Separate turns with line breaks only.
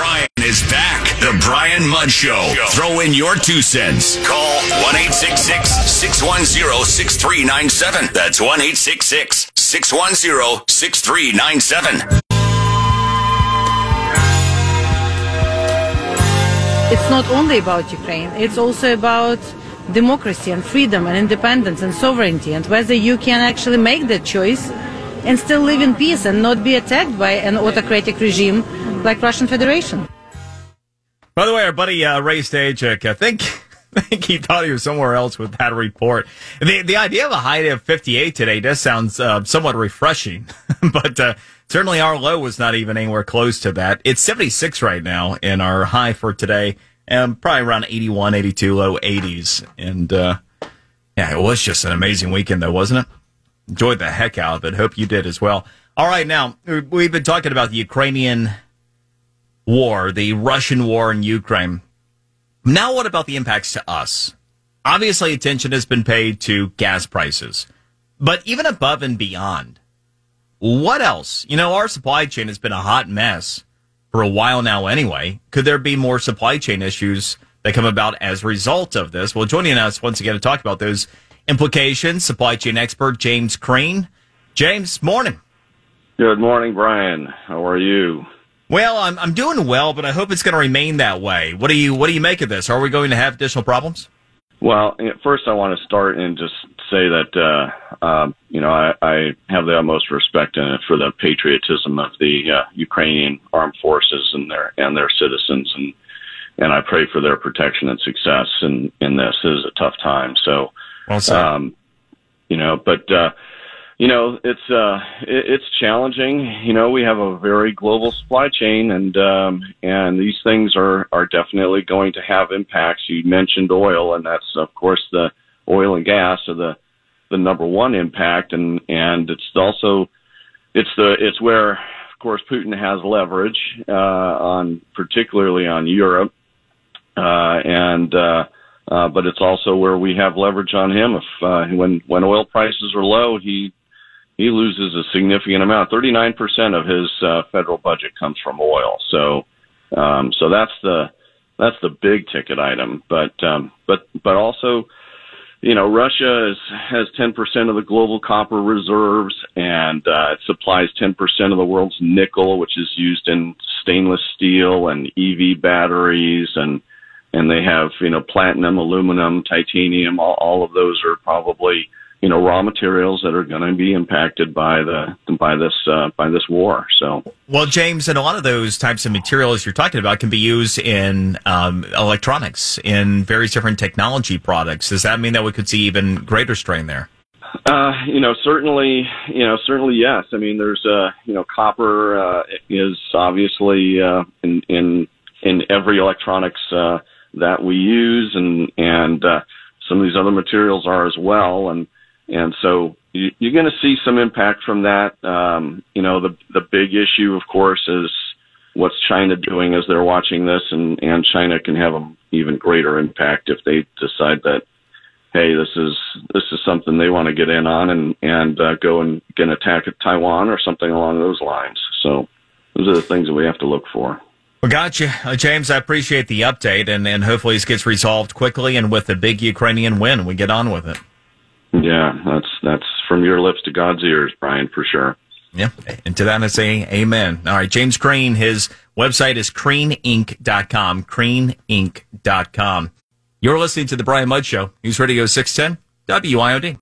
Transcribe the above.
Brian is back. The Brian Mudd Show. Throw in your two cents. Call 1 610 6397. That's 1 610 6397.
It's not only about Ukraine, it's also about democracy and freedom and independence and sovereignty and whether you can actually make that choice and still live in peace and not be attacked by an autocratic regime like Russian Federation.
By the way, our buddy uh, Ray Stachik, I think, I think he thought he was somewhere else with that report. The the idea of a high of 58 today does sound uh, somewhat refreshing, but uh, certainly our low was not even anywhere close to that. It's 76 right now, and our high for today, and probably around 81, 82, low 80s. And uh, yeah, it was just an amazing weekend, though, wasn't it? Enjoyed the heck out of it. Hope you did as well. All right, now we've been talking about the Ukrainian war, the Russian war in Ukraine. Now, what about the impacts to us? Obviously, attention has been paid to gas prices, but even above and beyond, what else? You know, our supply chain has been a hot mess for a while now anyway. Could there be more supply chain issues that come about as a result of this? Well, joining us once again to talk about those implications, supply chain expert James Crean. James, morning.
Good morning, Brian. How are you?
Well, I'm I'm doing well, but I hope it's going to remain that way. What do you what do you make of this? Are we going to have additional problems?
Well, first I want to start and just say that uh, um, you know I, I have the utmost respect for the patriotism of the uh, Ukrainian armed forces and their and their citizens, and and I pray for their protection and success in in this. It is a tough time, so
well um,
you know, but uh, you know it's uh it, it's challenging you know we have a very global supply chain and um and these things are are definitely going to have impacts you mentioned oil and that's of course the oil and gas are the the number one impact and and it's also it's the it's where of course Putin has leverage uh on particularly on Europe uh and uh uh, but it's also where we have leverage on him. If uh, when when oil prices are low, he he loses a significant amount. 39% of his uh, federal budget comes from oil. So, um, so that's the that's the big ticket item. But um, but but also, you know, Russia is, has 10% of the global copper reserves, and uh, it supplies 10% of the world's nickel, which is used in stainless steel and EV batteries, and and they have you know platinum, aluminum, titanium. All, all of those are probably you know raw materials that are going to be impacted by the by this uh, by this war. So,
well, James, and a lot of those types of materials you're talking about can be used in um, electronics, in various different technology products. Does that mean that we could see even greater strain there?
Uh, you know, certainly, you know, certainly yes. I mean, there's, uh, you know, copper uh, is obviously uh, in in in every electronics uh, that we use, and and uh, some of these other materials are as well, and and so you, you're going to see some impact from that. Um, you know, the the big issue, of course, is what's China doing as they're watching this, and and China can have an even greater impact if they decide that, hey, this is this is something they want to get in on and and uh, go and get an attack at Taiwan or something along those lines. So those are the things that we have to look for.
Well, gotcha. Uh, James, I appreciate the update, and, and hopefully this gets resolved quickly and with a big Ukrainian win, we get on with it.
Yeah, that's that's from your lips to God's ears, Brian, for sure.
Yeah, and to that I say amen. All right, James Crean, his website is creaninc.com, creaninc.com. You're listening to The Brian Mudd Show, News Radio 610, WIOD.